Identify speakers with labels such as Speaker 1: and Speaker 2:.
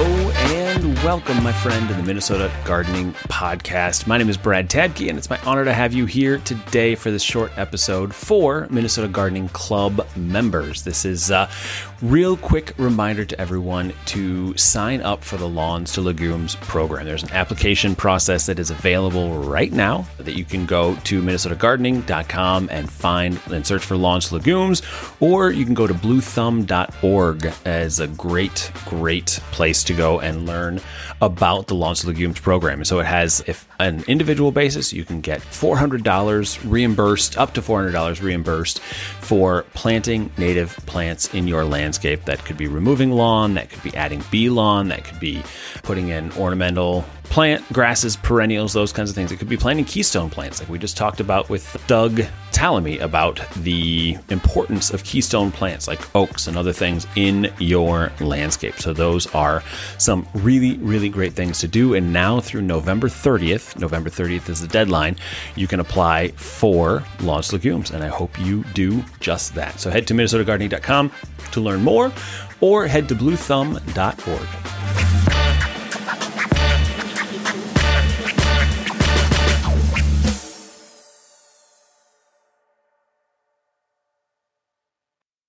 Speaker 1: Hello welcome, my friend, to the Minnesota Gardening Podcast. My name is Brad Tadke, and it's my honor to have you here today for this short episode for Minnesota Gardening Club members. This is a real quick reminder to everyone to sign up for the Lawns to Legumes program. There's an application process that is available right now that you can go to minnesotagardening.com and find and search for Lawns to Legumes, or you can go to bluethumb.org as a great, great place to go and learn about the to Legumes program. So it has, if an individual basis, you can get $400 reimbursed, up to $400 reimbursed for planting native plants in your landscape. That could be removing lawn, that could be adding bee lawn, that could be putting in ornamental plant grasses, perennials, those kinds of things. It could be planting keystone plants, like we just talked about with Doug Tallamy about the importance of keystone plants like oaks and other things in your landscape. So, those are some really, really great things to do. And now through November 30th, November 30th is the deadline, you can apply for Lawns Legumes. And I hope you do just that. So, head to MinnesotaGardening.com to learn more or head to bluethumb.org.